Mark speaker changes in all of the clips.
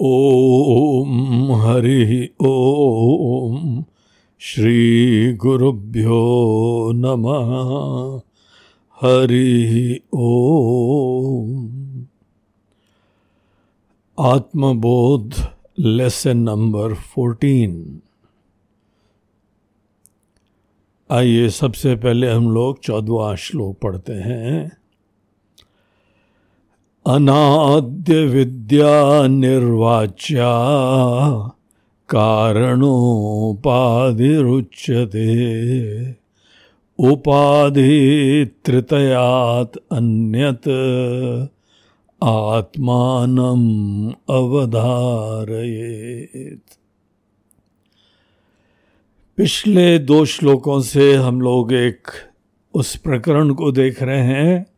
Speaker 1: ॐ हरिः ॐ श्रीगुरुभ्यो नमः। हरिः ॐ। आत्मबोध लेसन नंबर फोर्टीन। आइए सबसे पहले हम लोग चौदवा श्लोक पढ़ते हैं। अनाद्य विद्या निर्वाच्या उपाधि तृतयात अन्यत आत्मानम अवधारयेत। पिछले दो श्लोकों से हम लोग एक उस प्रकरण को देख रहे हैं।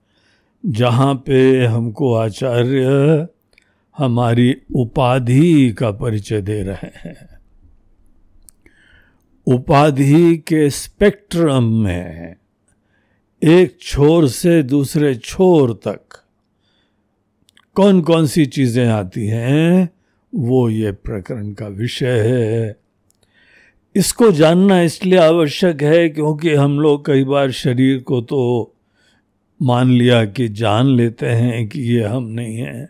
Speaker 1: जहाँ पे हमको आचार्य हमारी उपाधि का परिचय दे रहे हैं। उपाधि के स्पेक्ट्रम में एक छोर से दूसरे छोर तक कौन कौन सी चीज़ें आती हैं, वो ये प्रकरण का विषय है। इसको जानना इसलिए आवश्यक है क्योंकि हम लोग कई बार शरीर को तो मान लिया कि जान लेते हैं कि ये हम नहीं हैं।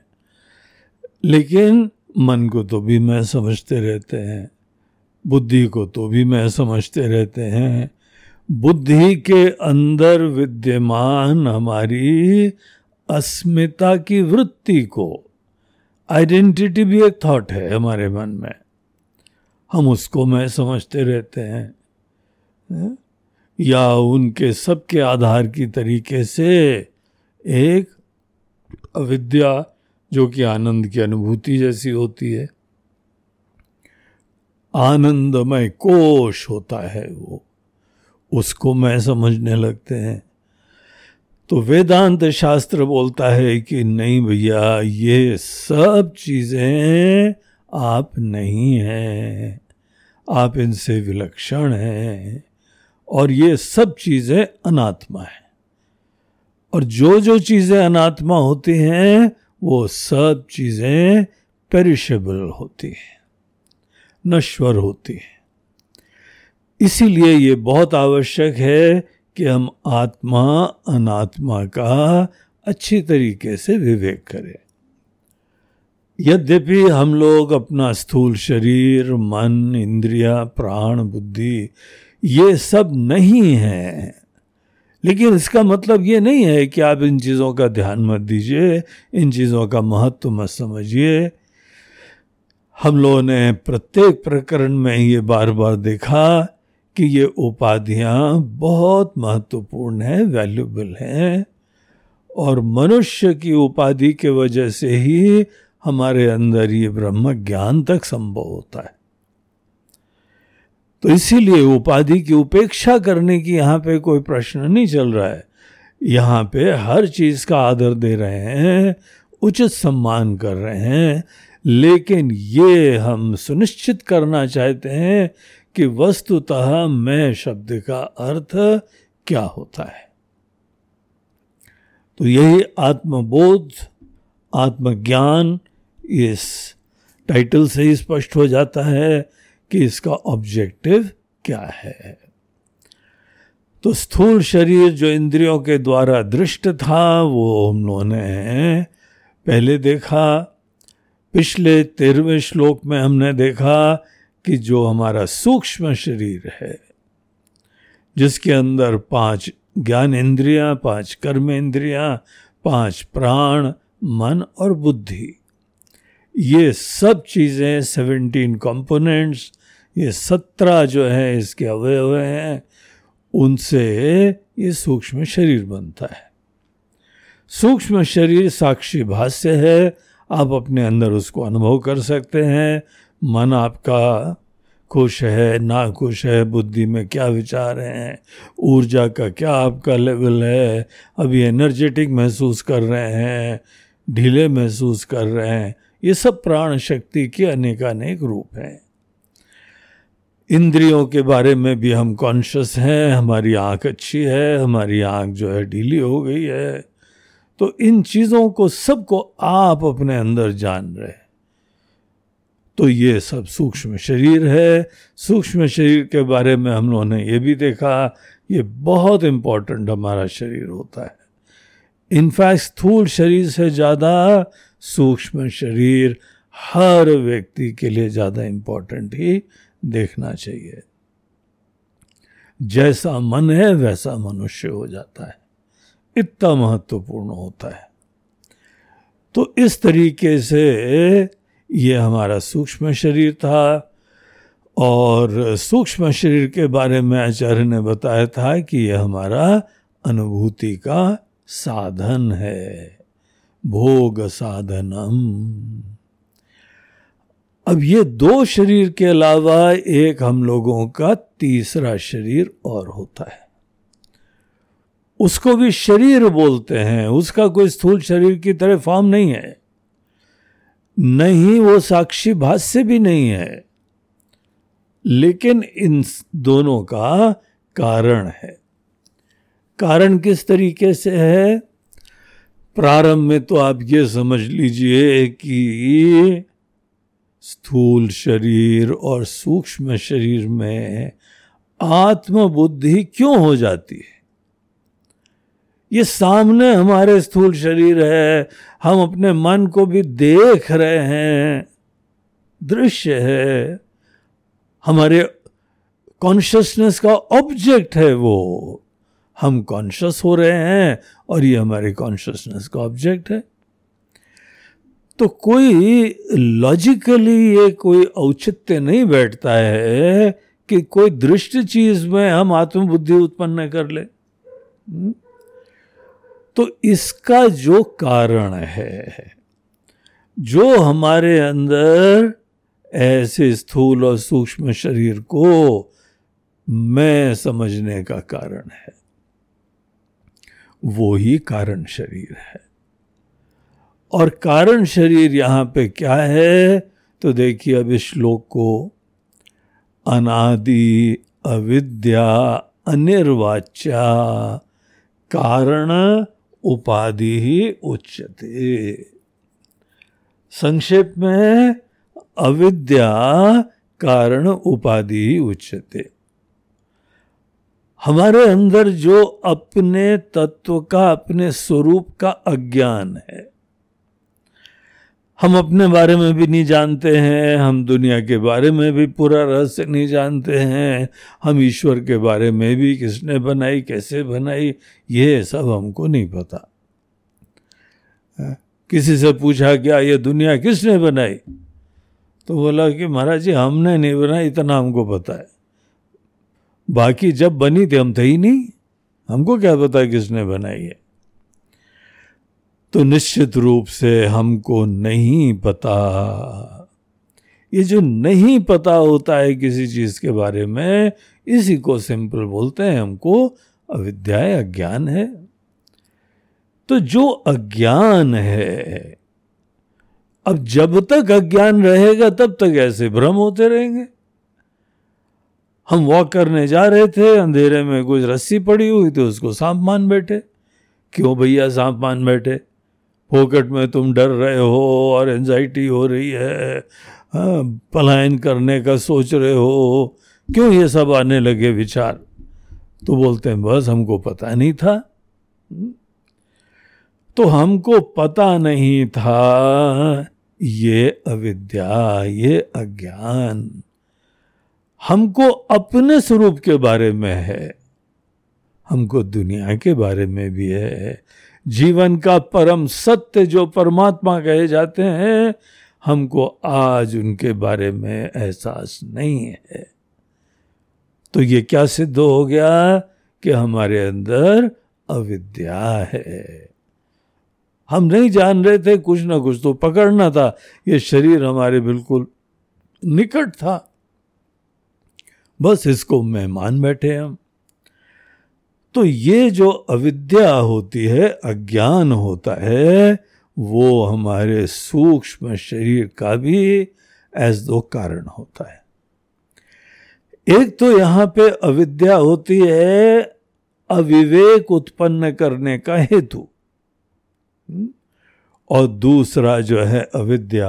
Speaker 1: लेकिन मन को तो भी मैं समझते रहते हैं, बुद्धि को तो भी मैं समझते रहते हैं। बुद्धि के अंदर विद्यमान हमारी अस्मिता की वृत्ति को आइडेंटिटी भी एक थॉट है हमारे मन में। हम उसको मैं समझते रहते हैं। या उनके सबके आधार की तरीके से एक अविद्या जो कि आनंद की अनुभूति जैसी होती है। आनंदमय कोश होता है वो। उसको मैं समझने लगते हैं। तो वेदांत शास्त्र बोलता है कि नहीं भैया, ये सब चीज़ें आप नहीं हैं। आप इनसे विलक्षण हैं। और ये सब चीज़ें अनात्मा है। और जो जो चीज़ें अनात्मा होती हैं, वो सब चीज़ें पेरिशेबल होती हैं, नश्वर होती हैं। इसीलिए ये बहुत आवश्यक है कि हम आत्मा, अनात्मा का अच्छी तरीके से विवेक करें। यद्यपि हम लोग अपना स्थूल शरीर, मन, इंद्रिया, प्राण, बुद्धि ये सब नहीं है। लेकिन इसका मतलब ये नहीं है कि आप इन चीज़ों का ध्यान मत दीजिए, इन चीज़ों का महत्व मत समझिए। हम लोगों ने प्रत्येक प्रकरण में ये बार बार देखा कि ये उपाधियाँ बहुत महत्वपूर्ण हैं वैल्यूबल हैं, और मनुष्य की उपाधि के वजह से ही हमारे अंदर ये ब्रह्म ज्ञान तक संभव होता है। तो इसीलिए उपाधि की उपेक्षा करने की यहाँ पे कोई प्रश्न नहीं चल रहा है। यहाँ पे हर चीज़ का आदर दे रहे हैं, उचित सम्मान कर रहे हैं, लेकिन ये हम सुनिश्चित करना चाहते हैं कि वस्तुतः मैं शब्द का अर्थ क्या होता है। तो यही आत्मबोध, आत्मज्ञान इस टाइटल से ही स्पष्ट हो जाता है। कि इसका ऑब्जेक्टिव क्या है। तो स्थूल शरीर जो इंद्रियों के द्वारा दृष्ट था, वो हम लोगों ने पहले देखा। पिछले तेरहवें श्लोक में हमने देखा कि जो हमारा सूक्ष्म शरीर है, जिसके अंदर पाँच ज्ञान इंद्रियाँ, पाँच कर्म इंद्रियाँ, पाँच प्राण, मन और बुद्धि, ये सब चीज़ें सेवनटीन कंपोनेंट्स ये सत्रह जो है, इसके अवयव हैं, उनसे ये सूक्ष्म शरीर बनता है। सूक्ष्म शरीर साक्षी भाष्य है, आप अपने अंदर उसको अनुभव कर सकते हैं। मन आपका खुश है ना खुश है, बुद्धि में क्या विचार हैं, ऊर्जा का क्या आपका लेवल है अभी एनर्जेटिक महसूस कर रहे हैं, ढीले महसूस कर रहे हैं, ये सब प्राण शक्ति के अनेकानेक रूप हैं। इंद्रियों के बारे में भी हम कॉन्शियस हैं, हमारी आँख अच्छी है, हमारी आँख जो है ढीली हो गई है। तो इन चीज़ों को सबको आप अपने अंदर जान रहे हैं। तो ये सब सूक्ष्म शरीर है। सूक्ष्म शरीर के बारे में हम लोगों ने ये भी देखा, ये बहुत इम्पोर्टेंट हमारा शरीर होता है। इनफैक्ट स्थूल शरीर से ज़्यादा सूक्ष्म शरीर हर व्यक्ति के लिए ज़्यादा इम्पोर्टेंट ही देखना चाहिए। जैसा मन है, वैसा मनुष्य हो जाता है। इतना महत्वपूर्ण होता है। तो इस तरीके से ये हमारा सूक्ष्म शरीर था और सूक्ष्म शरीर के बारे में आचार्य ने बताया था कि यह हमारा अनुभूति का साधन है। भोग साधनम। अब ये दो शरीर के अलावा एक हम लोगों का तीसरा शरीर और होता है। उसको भी शरीर बोलते हैं, उसका कोई स्थूल शरीर की तरह फॉर्म नहीं है। नहीं, वो साक्षी भाष्य भी नहीं है। लेकिन इन दोनों का कारण है। कारण किस तरीके से है? प्रारंभ में तो आप ये समझ लीजिए कि स्थूल शरीर और सूक्ष्म शरीर में आत्मबुद्धि क्यों हो जाती है? ये सामने हमारे स्थूल शरीर है, हम अपने मन को भी देख रहे हैं, दृश्य है। हमारे कॉन्शियसनेस का ऑब्जेक्ट है वो। हम कॉन्शियस हो रहे हैं और ये हमारे कॉन्शियसनेस का ऑब्जेक्ट है। तो कोई लॉजिकली ये कोई औचित्य नहीं बैठता है कि कोई दृष्ट चीज़ में हम आत्मबुद्धि उत्पन्न कर ले हम्म? तो इसका जो कारण है, जो हमारे अंदर ऐसे स्थूल और सूक्ष्म शरीर को मैं समझने का कारण है, वो ही कारण शरीर है और कारण शरीर यहाँ पे क्या है? तो देखिए अब इस श्लोक को, अनादि अविद्या अनिर्वाच्या कारण उपाधि ही उच्चते संक्षेप में, अविद्या कारण उपाधि ही उच्चते हमारे अंदर जो अपने तत्व का, अपने स्वरूप का अज्ञान है हम अपने बारे में भी नहीं जानते हैं, हम दुनिया के बारे में भी पूरा रहस्य नहीं जानते हैं, हम ईश्वर के बारे में भी किसने बनाई, कैसे बनाई, ये सब हमको नहीं पता। किसी से पूछा, क्या ये दुनिया किसने बनाई? तो बोला कि, महाराज जी, हमने नहीं बनाई, इतना हमको पता है। बाकी जब बनी थी, हम थे ही नहीं। हमको क्या पता किसने बनाई है? तो निश्चित रूप से हमको नहीं पता। ये जो नहीं पता होता है किसी चीज़ के बारे में, इसी को सिंपल बोलते हैं, हमको अविद्या अज्ञान है। तो जो अज्ञान है, अब जब तक अज्ञान रहेगा, तब तक ऐसे भ्रम होते रहेंगे। हम वॉक करने जा रहे थे, अंधेरे में कुछ रस्सी पड़ी हुई तो उसको सांप मान बैठे। क्यों भैया सांप मान बैठे? फोकट में तुम डर रहे हो और एंजाइटी हो रही है हाँ, पलायन करने का सोच रहे हो क्यों ये सब आने लगे विचार? तो बोलते हैं बस हमको पता नहीं था। तो हमको पता नहीं था ये अविद्या ये अज्ञान हमको अपने स्वरूप के बारे में है हमको दुनिया के बारे में भी है जीवन का परम सत्य जो परमात्मा कहे जाते हैं, हमको आज उनके बारे में एहसास नहीं है। तो ये क्या सिद्ध हो गया कि हमारे अंदर अविद्या है? हम नहीं जान रहे थे, कुछ ना कुछ तो पकड़ना था। ये शरीर हमारे बिल्कुल निकट था। बस इसको मेहमान बैठे हम। तो ये जो अविद्या होती है, अज्ञान होता है, वो हमारे सूक्ष्म शरीर का भी एज दो कारण होता है। एक तो यहाँ पे अविद्या होती है, अविवेक उत्पन्न करने का हेतु। और दूसरा जो है अविद्या,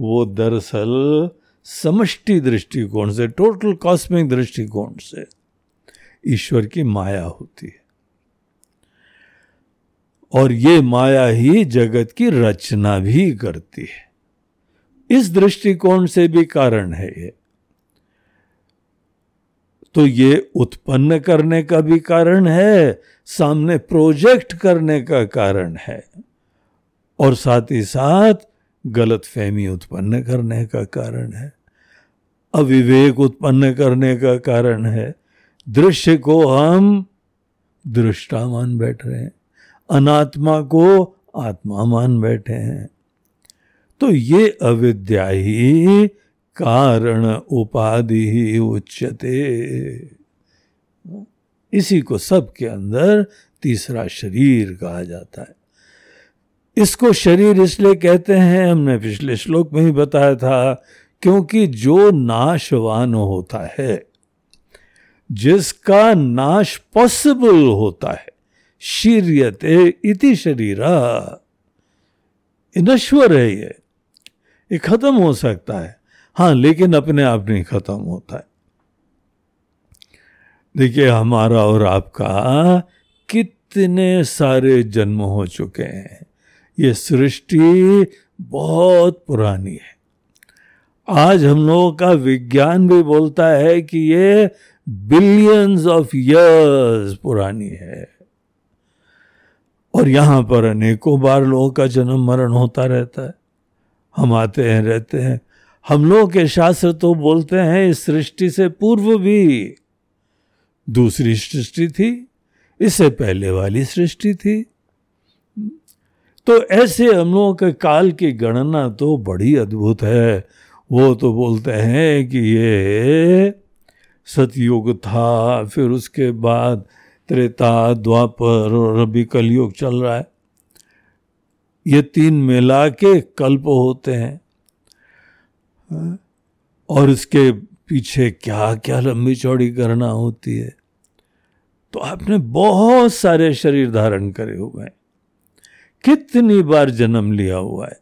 Speaker 1: वो दरअसल समष्टि दृष्टिकोण से टोटल कॉस्मिक दृष्टिकोण से ईश्वर की माया होती है। और ये माया ही जगत की रचना भी करती है। इस दृष्टिकोण से भी कारण है ये। तो ये उत्पन्न करने का भी कारण है, सामने प्रोजेक्ट करने का कारण है, और साथ ही साथ गलत फहमी उत्पन्न करने का कारण है, अविवेक उत्पन्न करने का कारण है दृश्य को हम दृष्टा मान बैठ रहे हैं। अनात्मा को आत्मा मान बैठे हैं। तो ये अविद्या ही कारण उपाधि ही उच्चते इसी को सब के अंदर तीसरा शरीर कहा जाता है। इसको शरीर इसलिए कहते हैं, हमने पिछले श्लोक में ही बताया था, क्योंकि जो नाशवान होता है जिसका नाश पॉसिबल होता है। शीर्यते इति शरीरा। नश्वर है ये। ये खत्म हो सकता है। हाँ लेकिन अपने आप नहीं खत्म होता है। देखिए, हमारा और आपका कितने सारे जन्म हो चुके हैं। ये सृष्टि बहुत पुरानी है। आज हम लोगों का विज्ञान भी बोलता है कि ये बिलियंस ऑफ़ इयर्स पुरानी है। और यहाँ पर अनेकों बार लोगों का जन्म मरण होता रहता है। हम आते हैं, रहते हैं। हम लोग के शास्त्र तो बोलते हैं, इस सृष्टि से पूर्व भी दूसरी सृष्टि थी, इससे पहले वाली सृष्टि थी। तो ऐसे हम लोगों के काल की गणना तो बड़ी अद्भुत है। वो तो बोलते हैं कि ये सतयुग था, फिर उसके बाद त्रेता, द्वापर और अभी कलयुग चल रहा है। ये तीन मिला के कल्प होते हैं। और इसके पीछे क्या क्या लंबी चौड़ी करना होती है। तो आपने बहुत सारे शरीर धारण करे हुए हैं। कितनी बार जन्म लिया हुआ है।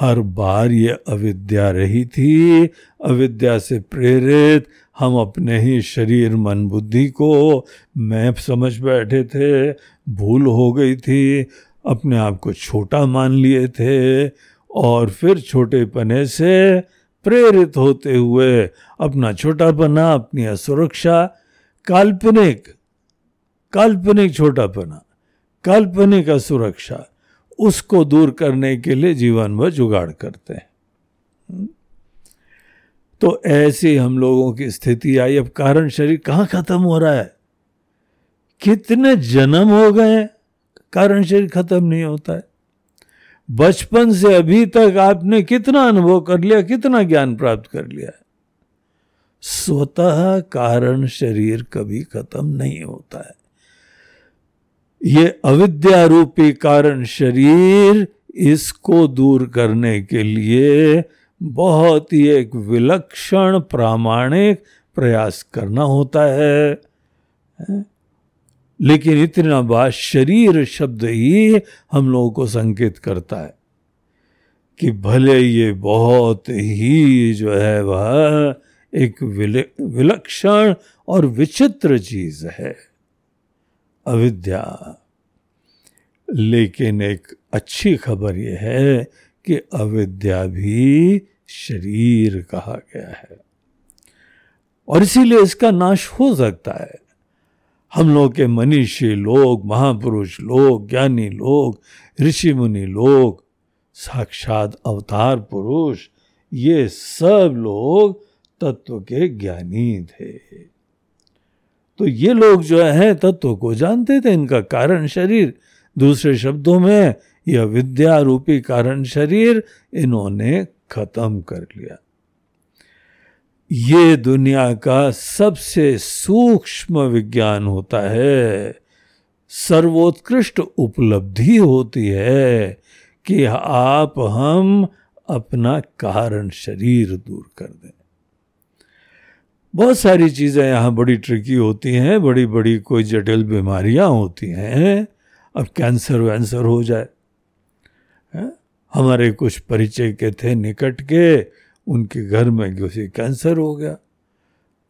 Speaker 1: हर बार ये अविद्या रही थी। अविद्या से प्रेरित हम अपने ही शरीर मन बुद्धि को मैप समझ बैठे थे। भूल हो गई थी। अपने आप को छोटा मान लिए थे। और फिर छोटे पने से प्रेरित होते हुए अपना छोटापना अपनी असुरक्षा, काल्पनिक काल्पनिक छोटापना काल्पनिक असुरक्षा उसको दूर करने के लिए जीवन भर जुगाड़ करते हैं। तो ऐसी हम लोगों की स्थिति आई। अब कारण शरीर कहाँ खत्म हो रहा है? कितने जन्म हो गए कारण शरीर खत्म नहीं होता है। बचपन से अभी तक आपने कितना अनुभव कर लिया, कितना ज्ञान प्राप्त कर लिया स्वतः कारण शरीर कभी खत्म नहीं होता है। ये अविद्या रूपी कारण शरीर इसको दूर करने के लिए बहुत ही एक विलक्षण प्रामाणिक प्रयास करना होता है। लेकिन इतना बात शरीर शब्द ही हम लोगों को संकेत करता है कि भले ये बहुत ही जो है वह एक विलक्षण और विचित्र चीज़ है। अविद्या। लेकिन एक अच्छी खबर यह है कि अविद्या भी शरीर कहा गया है। और इसीलिए इसका नाश हो सकता है। हम लोग के मनीषी लोग, महापुरुष लोग, ज्ञानी लोग, ऋषि मुनि लोग, साक्षात अवतार पुरुष, ये सब लोग तत्व के ज्ञानी थे। तो ये लोग जो है तत्व को जानते थे, इनका कारण शरीर। दूसरे शब्दों में, यह विद्या रूपी कारण शरीर इन्होंने खत्म कर लिया। ये दुनिया का सबसे सूक्ष्म विज्ञान होता है। सर्वोत्कृष्ट उपलब्धि होती है कि आप, हम अपना कारण शरीर दूर कर दें। बहुत सारी चीज़ें यहाँ बड़ी ट्रिकी होती हैं बड़ी बड़ी कोई जटिल बीमारियाँ होती हैं, अब कैंसर वैंसर हो जाए। है? हमारे कुछ परिचय के थे निकट के, उनके घर में किसी कैंसर हो गया।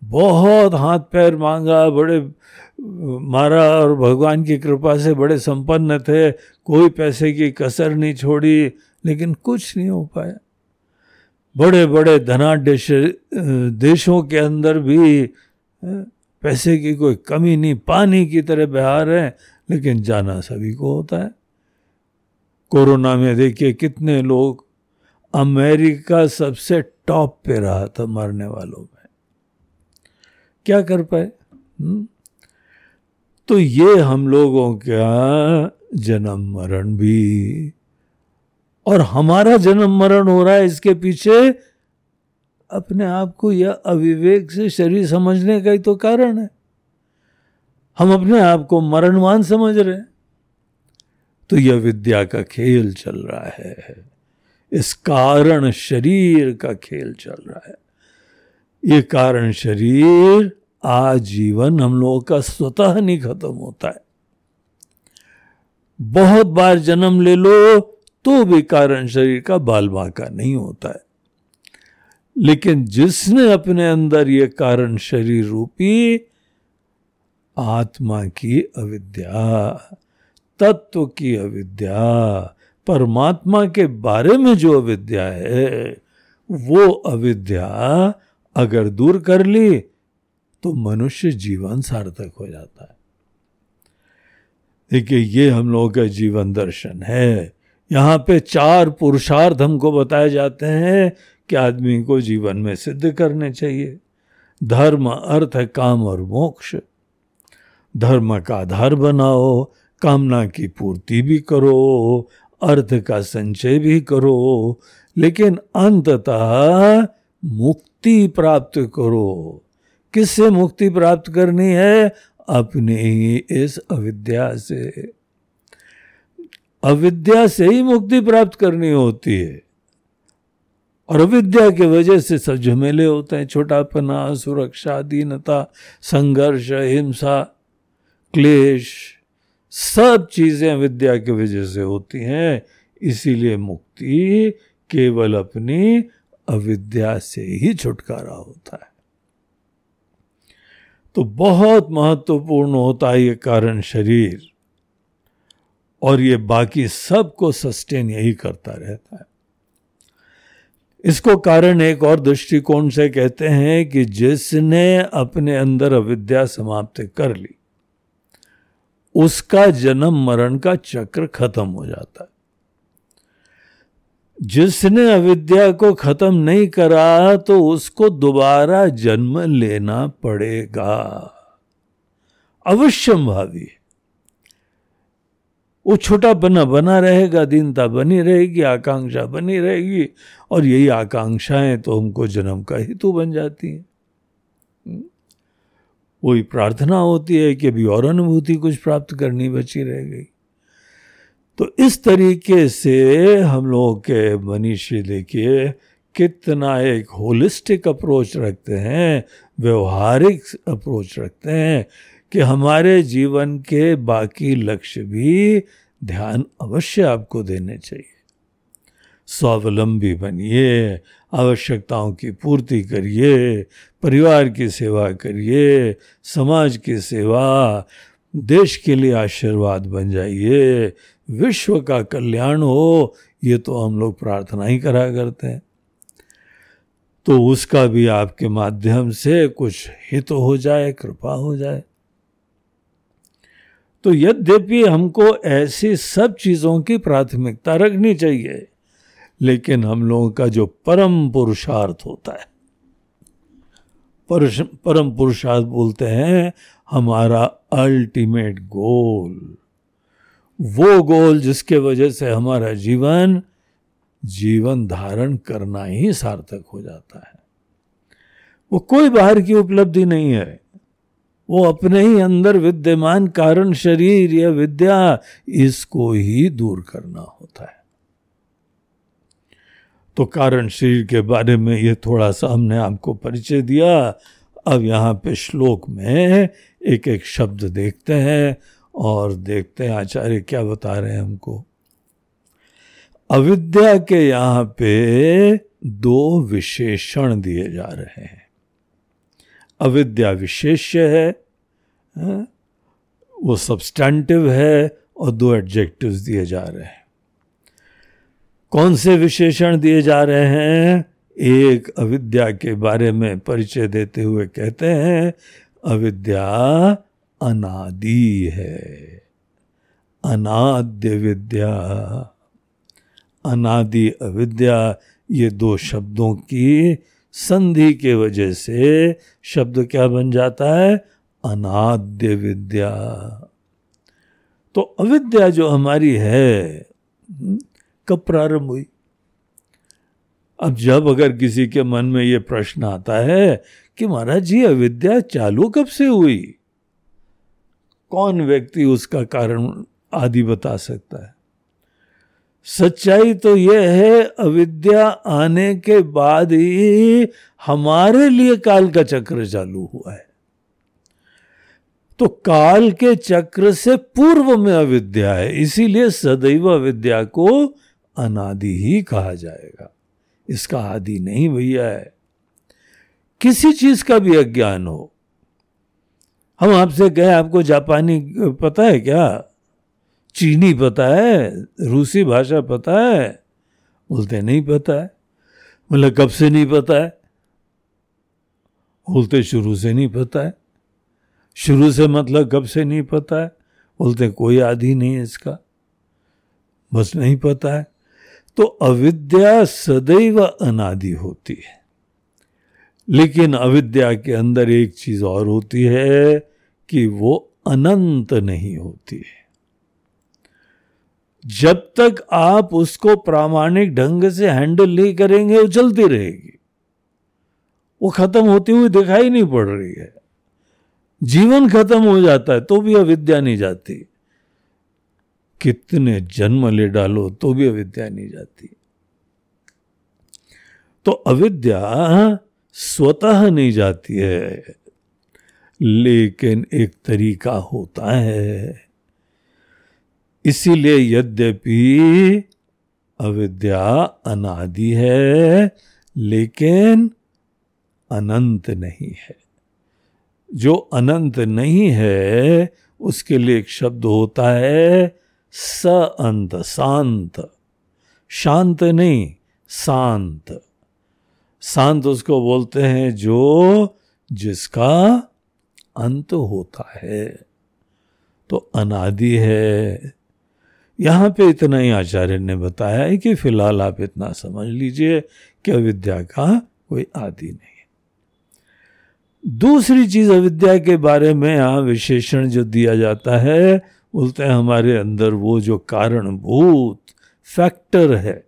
Speaker 1: बहुत हाथ पैर मांगा, बड़े, मारा और भगवान की कृपा से बड़े संपन्न थे, कोई पैसे की कसर नहीं छोड़ी, लेकिन कुछ नहीं हो पाया। बड़े बड़े धनाढ़ देशों के अंदर भी पैसे की कोई कमी नहीं, पानी की तरह बहार है, लेकिन जाना सभी को होता है। कोरोना में देखिए कितने लोग अमेरिका सबसे टॉप पे रहा था मरने वालों में। क्या कर पाए? हम्म? तो ये हम लोगों का जन्म मरण भी और हमारा जन्म मरण हो रहा है इसके पीछे, अपने आप को यह अविवेक से शरीर समझने का ही तो कारण है। हम अपने आप को मरणवान समझ रहे हैं। तो यह विद्या का खेल चल रहा है। इस कारण शरीर का खेल चल रहा है। ये कारण शरीर, आजीवन हम लोगों का स्वतः नहीं खत्म होता है। बहुत बार जन्म ले लो तो भी कारण शरीर का बाल बांका नहीं होता है। लेकिन जिसने अपने अंदर ये कारण शरीर रूपी आत्मा की अविद्या, तत्व की अविद्या, परमात्मा के बारे में जो अविद्या है, वो अविद्या अगर दूर कर ली तो मनुष्य जीवन सार्थक हो जाता है। देखिए, ये हम लोगों का जीवन दर्शन है। यहाँ पे चार पुरुषार्थ हमको बताए जाते हैं कि आदमी को जीवन में सिद्ध करने चाहिए। धर्म, अर्थ, काम और मोक्ष। धर्म का आधार बनाओ, कामना की पूर्ति भी करो, अर्थ का संचय भी करो, लेकिन अंततः मुक्ति प्राप्त करो। किससे मुक्ति प्राप्त करनी है? अपने इस अविद्या से। अविद्या से ही मुक्ति प्राप्त करनी होती है। और अविद्या के वजह से सब झमेले होते हैं, छोटापना, सुरक्षा, दीनता, संघर्ष हिंसा क्लेश, सब चीज़ें अविद्या की वजह से होती हैं। इसीलिए मुक्ति केवल अपनी अविद्या से ही छुटकारा होता है। तो बहुत महत्वपूर्ण होता है ये कारण शरीर। और ये बाकी सबको सस्टेन यही करता रहता है। इसको कारण एक और दृष्टिकोण से कहते हैं कि जिसने अपने अंदर अविद्या समाप्त कर ली, उसका जन्म मरण का चक्र खत्म हो जाता है। जिसने अविद्या को खत्म नहीं करा तो उसको दोबारा जन्म लेना पड़ेगा। अवश्यम भावी वो छोटा बना बना रहेगा, दीनता बनी रहेगी, आकांक्षा बनी रहेगी, और यही आकांक्षाएँ तो हमको जन्म का हेतु बन जाती हैं हम्म? वही प्रार्थना होती है कि अभी और अनुभूति कुछ प्राप्त करनी बची रह गई तो इस तरीके से हम लोग के मनीषी देखिए कितना एक होलिस्टिक अप्रोच रखते हैं, व्यवहारिक अप्रोच रखते हैं कि हमारे जीवन के बाकी लक्ष्य भी ध्यान अवश्य आपको देने चाहिए। स्वावलंबी बनिए, आवश्यकताओं की पूर्ति करिए, परिवार की सेवा करिए, समाज की सेवा, देश के लिए आशीर्वाद बन जाइए, विश्व का कल्याण हो, ये तो हम लोग प्रार्थना ही करा करते हैं। तो उसका भी आपके माध्यम से कुछ हित तो हो जाए, कृपा हो जाए। तो यद्यपि हमको ऐसी सब चीज़ों की प्राथमिकता रखनी चाहिए, लेकिन हम लोगों का जो परम पुरुषार्थ होता है परम पुरुषार्थ बोलते हैं, हमारा अल्टीमेट गोल वो गोल जिसके वजह से हमारा जीवन जीवन धारण करना ही सार्थक हो जाता है। वो कोई बाहर की उपलब्धि नहीं है। वो अपने ही अंदर विद्यमान कारण शरीर या विद्या, इसको ही दूर करना होता है। तो कारण शरीर के बारे में ये थोड़ा सा हमने आपको परिचय दिया। अब यहाँ पे श्लोक में एक एक शब्द देखते हैं और देखते हैं, आचार्य क्या बता रहे हैं हमको। अविद्या के यहाँ पे दो विशेषण दिए जा रहे हैं। अविद्या विशेष्य है, है? वो सब्सटैंटिव है और दो एडजेक्टिव्स दिए जा रहे हैं। कौन से विशेषण दिए जा रहे हैं? एक अविद्या के बारे में परिचय देते हुए कहते हैं अविद्या अनादि है। अनाद्य विद्या। अनादि अविद्या ये दो शब्दों की संधि के वजह से शब्द क्या बन जाता है? अनाद्य विद्या। तो अविद्या जो हमारी है कब प्रारंभ हुई? अब जब अगर किसी के मन में ये प्रश्न आता है कि महाराज जी, अविद्या चालू कब से हुई? कौन व्यक्ति उसका कारण आदि बता सकता है? सच्चाई तो यह है, अविद्या आने के बाद ही हमारे लिए काल का चक्र चालू हुआ है। तो काल के चक्र से पूर्व में अविद्या है, इसीलिए सदैव अविद्या को अनादि ही कहा जाएगा। इसका आदि नहीं भैया है। किसी चीज़ का भी अज्ञान हो। हम आपसे कहे, आपको जापानी, पता है क्या? चीनी पता है, रूसी भाषा पता है, बोलते नहीं पता है। मतलब कब से नहीं पता है? बोलते शुरू से नहीं पता है। शुरू से मतलब कब से नहीं पता है? बोलते कोई आदि नहीं है इसका। बस नहीं पता है। तो अविद्या सदैव अनादि होती है। लेकिन अविद्या के अंदर एक चीज़ और होती है कि वो अनंत नहीं होती है। जब तक आप उसको प्रामाणिक ढंग से हैंडल नहीं करेंगे, वो चलती रहेगी। वो खत्म होती हुई दिखाई नहीं पड़ रही है। जीवन खत्म हो जाता है तो भी अविद्या नहीं जाती। कितने जन्म ले डालो तो भी अविद्या नहीं जाती। तो अविद्या स्वतः नहीं जाती है, लेकिन एक तरीका होता है। इसीलिए यद्यपि अविद्या अनादि है, लेकिन अनंत नहीं है। जो अनंत नहीं है, उसके लिए एक शब्द होता है स अंत शांत। शांत नहीं, शांत। शांत उसको बोलते हैं जो जिसका अंत होता है। तो अनादि है यहाँ पे इतना ही आचार्य ने बताया है कि फ़िलहाल आप इतना समझ लीजिए कि अविद्या का कोई आदि नहीं दूसरी चीज़ अविद्या के बारे में यहाँ विशेषण जो दिया जाता है, बोलते हैं हमारे अंदर वो जो कारणभूत फैक्टर है,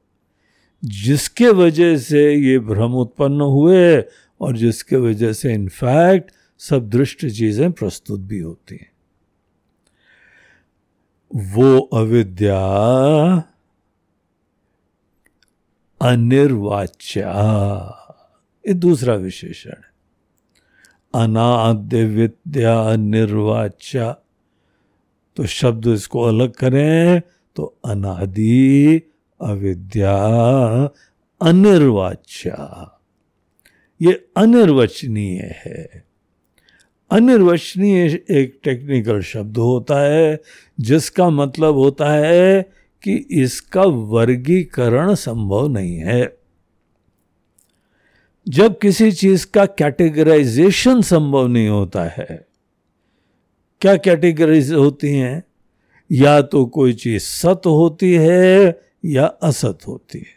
Speaker 1: जिसके वजह से ये भ्रम उत्पन्न हुए और जिसके वजह से इनफैक्ट सब दृष्ट चीज़ें प्रस्तुत भी होती हैं। वो अविद्या अनिर्वाच्या। ये दूसरा विशेषण है। अनाद्य विद्या निर्वाच्या तो शब्द इसको अलग करें तो अनादि अविद्या अनिर्वाच्या। ये अनिर्वचनीय है। अनिर्वचनीय एक टेक्निकल शब्द होता है, जिसका मतलब होता है कि इसका वर्गीकरण संभव नहीं है। जब किसी चीज़ का कैटेगराइजेशन संभव नहीं होता है, क्या कैटेगरीज होती हैं? या तो कोई चीज़ सत होती है या असत होती है।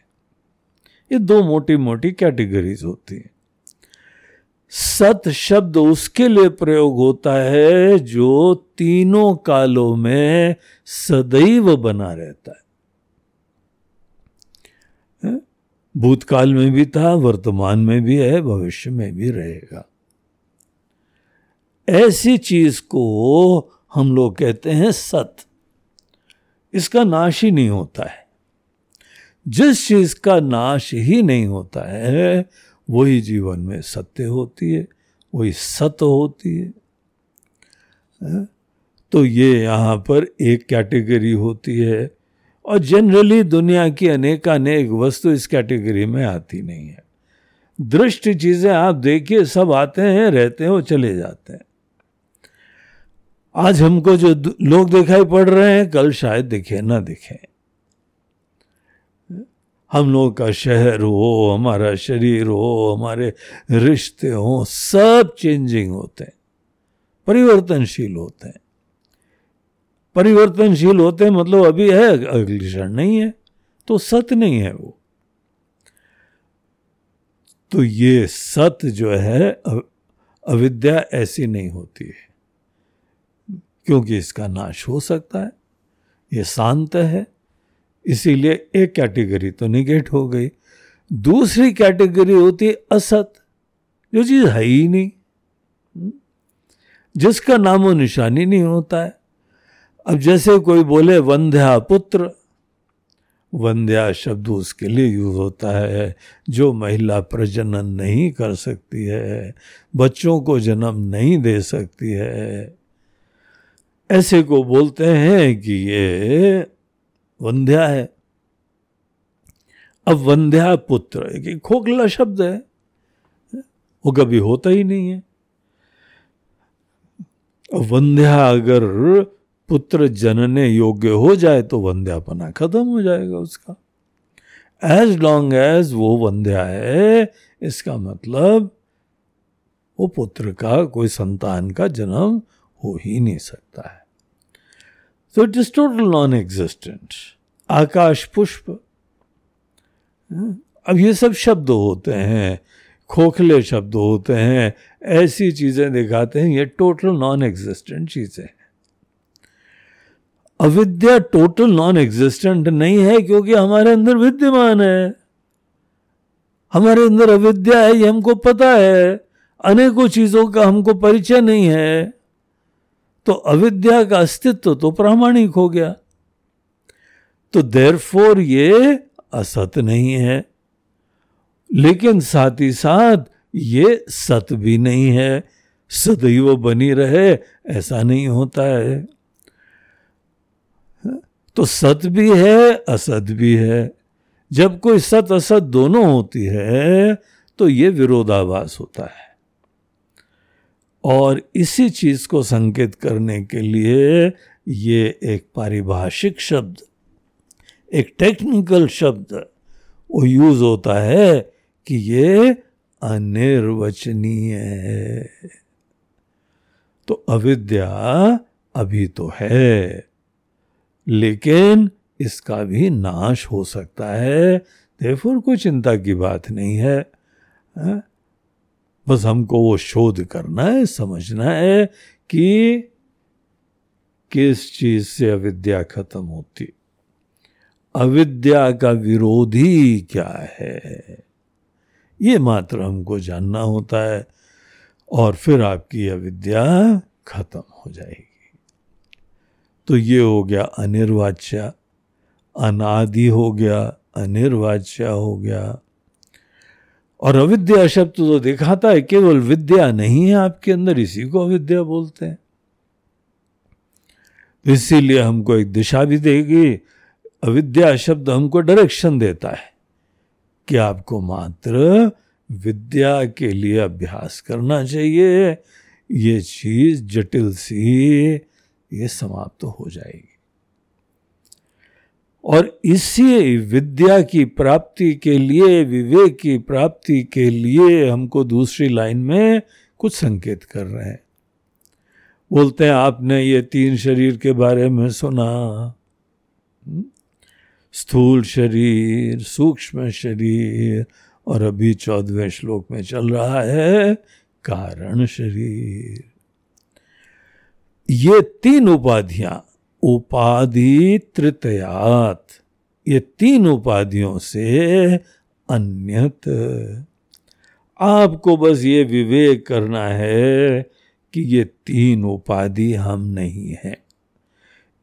Speaker 1: ये दो मोटी मोटी कैटेगरीज होती हैं। सत शब्द उसके लिए प्रयोग होता है जो तीनों कालों में सदैव बना रहता है। भूतकाल में भी था, वर्तमान में भी है, भविष्य में भी रहेगा। ऐसी चीज़ को हम लोग कहते हैं सत। इसका नाश ही नहीं होता है। जिस चीज़ का नाश ही नहीं होता है वही जीवन में सत्य होती है, वही सत होती है। तो ये यहाँ पर एक कैटेगरी होती है और जनरली दुनिया की अनेक अनेक वस्तु इस कैटेगरी में आती नहीं है। दृष्ट चीज़ें आप देखिए, सब आते हैं, रहते हैं और चले जाते हैं। आज हमको जो लोग दिखाई पड़ रहे हैं, कल शायद दिखे, ना दिखे। हम लोग का शहर हो, हमारा शरीर हो, हमारे रिश्ते हो, सब चेंजिंग होते हैं। परिवर्तनशील होते हैं। परिवर्तनशील होते हैं मतलब अभी है, अगली क्षण नहीं है तो सत्य नहीं है वो। तो ये सत्य जो है अविद्या ऐसी नहीं होती है। क्योंकि इसका नाश हो सकता है, ये शांत है इसीलिए एक कैटेगरी तो निगेट हो गई। दूसरी कैटेगरी होती है असत, जो चीज़ है ही नहीं? जिसका नामो निशानी नहीं होता है। अब जैसे कोई बोले, वंध्या पुत्र, वंध्या शब्द उसके लिए यूज़ होता है, जो महिला प्रजनन नहीं कर सकती है, बच्चों को जन्म नहीं दे सकती है। ऐसे को बोलते हैं कि ये वंध्या है। अब वंध्या पुत्र, एक खोखला शब्द है। वो कभी होता ही नहीं है। वंध्या अगर पुत्र जनने योग्य हो जाए तो वंध्यापना खत्म हो जाएगा उसका। एज लॉन्ग एज वो वंध्या है, इसका मतलब वो पुत्र का, कोई संतान का जन्म हो ही नहीं सकता है। तो it is total non existent आकाश पुष्प अब ये सब शब्द होते हैं खोखले शब्द होते हैं ऐसी चीज़ें दिखाते हैं ये टोटल नॉन एग्जिस्टेंट चीज़ें हैं अविद्या टोटल नॉन एग्जिस्टेंट नहीं है क्योंकि हमारे अंदर विद्यमान है हमारे अंदर अविद्या है ये हमको पता है अनेकों चीज़ों का हमको परिचय नहीं है तो अविद्या का अस्तित्व तो प्रामाणिक हो गया। तो देर ये असत नहीं है। लेकिन साथ ही साथ ये सत भी नहीं है। सदैव बनी रहे, ऐसा नहीं होता है। तो सत भी है, असत भी है। जब कोई सत असत दोनों होती है तो ये विरोधाभास होता है। और इसी चीज़ को संकेत करने के लिए ये एक पारिभाषिक शब्द, एक टेक्निकल शब्द वो यूज़ होता है कि ये अनिर्वचनीय है। तो अविद्या अभी तो है, लेकिन इसका भी नाश हो सकता है। देवपुर कोई चिंता की बात नहीं है। हा? बस हमको वो शोध करना है, समझना है कि किस चीज़ से अविद्या खत्म होती। अविद्या का विरोधी क्या है? ये मात्र हमको जानना होता है और फिर आपकी अविद्या खत्म हो जाएगी। तो ये हो गया अनिर्वाच्य, अनादि हो गया, अनिर्वाच्य हो गया। और अविद्या शब्द तो दिखाता है, केवल विद्या नहीं है आपके अंदर, इसी को अविद्या बोलते हैं। तो इसीलिए हमको एक दिशा भी देगी। अविद्या शब्द हमको डायरेक्शन देता है कि आपको मात्र विद्या के लिए अभ्यास करना चाहिए। ये चीज़ जटिल सी, ये समाप्त तो हो जाएगी। और इसी विद्या की प्राप्ति के लिए, विवेक की प्राप्ति के लिए हमको दूसरी लाइन में कुछ संकेत कर रहे हैं। बोलते हैं, आपने ये तीन शरीर के बारे में सुना। हम्म? स्थूल शरीर, सूक्ष्म शरीर और अभी चौदहवें श्लोक में चल रहा है, कारण शरीर। ये तीन उपाधियाँ उपाधि तृतयात ये तीन उपाधियों से अन्यत। आपको बस ये विवेक करना है कि ये तीन उपाधि हम नहीं हैं।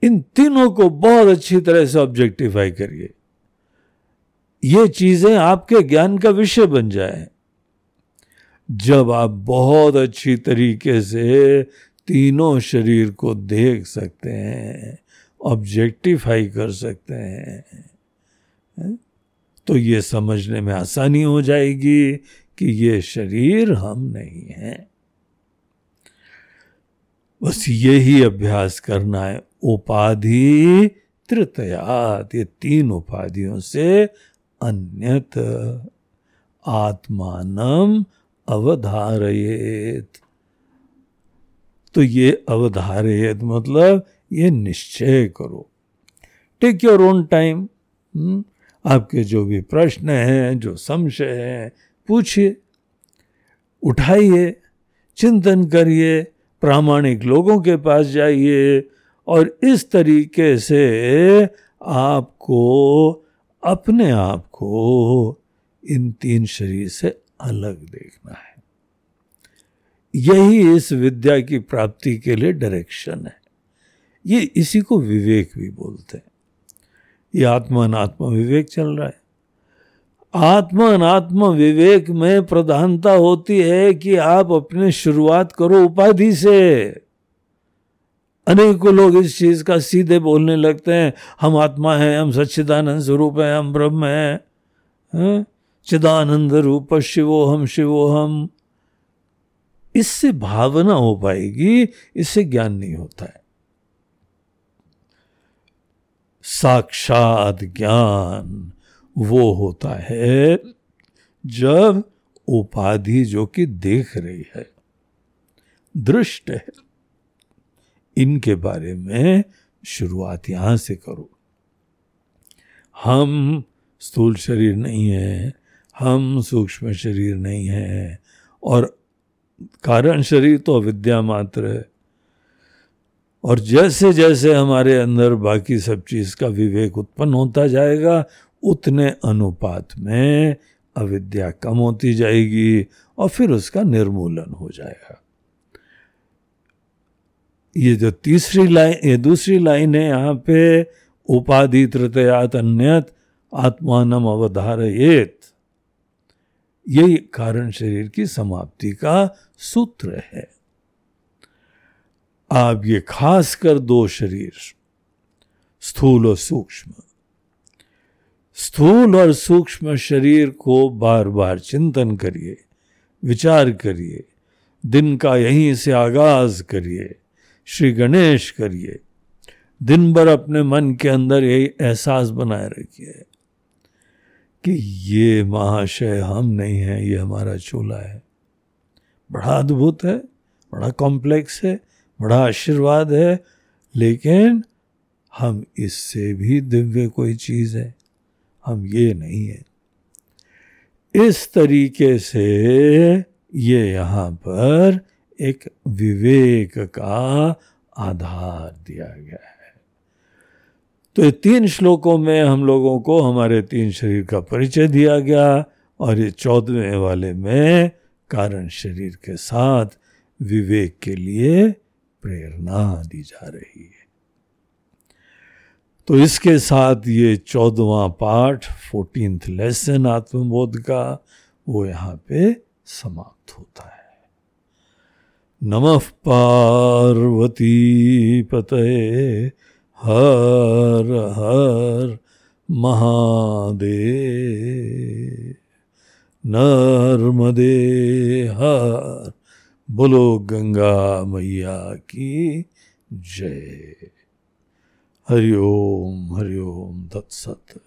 Speaker 1: इन तीनों को बहुत अच्छी तरह से ऑब्जेक्टिफाई करिए। ये चीज़ें आपके ज्ञान का विषय बन जाए। जब आप बहुत अच्छी तरीके से तीनों शरीर को देख सकते हैं ऑब्जेक्टिफाई कर सकते हैं तो ये समझने में आसानी हो जाएगी कि ये शरीर हम नहीं हैं। बस यही अभ्यास करना है। उपाधि तृतयात ये तीन उपाधियों से अन्यत आत्मानम अवधारयेत। तो ये अवधारयत मतलब ये निश्चय करो। टेक योर ओन टाइम आपके जो भी प्रश्न हैं, जो संशय हैं, पूछिए। उठाइए, चिंतन करिए, प्रामाणिक लोगों के पास जाइए और इस तरीके से आपको, अपने आप को इन तीन शरीर से अलग देखना है। यही इस विद्या की प्राप्ति के लिए डायरेक्शन है। ये इसी को विवेक भी बोलते हैं। ये आत्मा अनात्मा विवेक चल रहा है। आत्मा अनात्मा विवेक में प्रधानता होती है कि आप अपने शुरुआत करो उपाधि से। अनेकों लोग इस चीज़ का सीधे बोलने लगते हैं, हम आत्मा हैं, हम सच्चिदानंद स्वरूप हैं, हम ब्रह्म हैं। है? चिदानंद रूप शिवो हम शिवो हम इससे भावना हो पाएगी, इससे ज्ञान नहीं होता है। साक्षात ज्ञान वो होता है जब उपाधि जो कि देख रही है, दृष्ट है, इनके बारे में शुरुआत यहाँ से करो। हम स्थूल शरीर नहीं है, हम सूक्ष्म शरीर नहीं है और कारण शरीर तो अविद्या मात्र है। और जैसे जैसे हमारे अंदर बाकी सब चीज़ का विवेक उत्पन्न होता जाएगा, उतने अनुपात में अविद्या कम होती जाएगी और फिर उसका निर्मूलन हो जाएगा। ये जो तीसरी लाइन, ये दूसरी लाइन है यहाँ पे, उपाधि तृतयात अन्यत आत्मान अवधारयेत। यही कारण शरीर की समाप्ति का सूत्र है। आप ये खास कर दो शरीर, स्थूल और सूक्ष्म। स्थूल और सूक्ष्म शरीर को बार बार चिंतन करिए, विचार करिए, दिन का यहीं से आगाज़ करिए, श्री गणेश करिए। दिन भर अपने मन के अंदर यही एहसास बनाए रखिए। कि ये महाशय हम नहीं हैं, ये हमारा चूल्हा है। बड़ा अद्भुत है, बड़ा कॉम्प्लेक्स है, बड़ा आशीर्वाद है, लेकिन हम इससे भी दिव्य कोई चीज़ है, हम ये नहीं है। इस तरीके से ये यहाँ पर एक विवेक का आधार दिया गया है। तो ये तीन श्लोकों में हम लोगों को हमारे तीन शरीर का परिचय दिया गया और ये चौदहवें वाले में कारण शरीर के साथ विवेक के लिए प्रेरणा दी जा रही है। तो इसके साथ ये चौदवा पाठ फोर्टींथ लेसन आत्मबोध का, वो यहाँ पे समाप्त होता है। नमः पार्वती पते हर हर महादेव। नर्मदे हर। बोलो गंगा मैया की जय। हरिओम हरिओम तत्सत।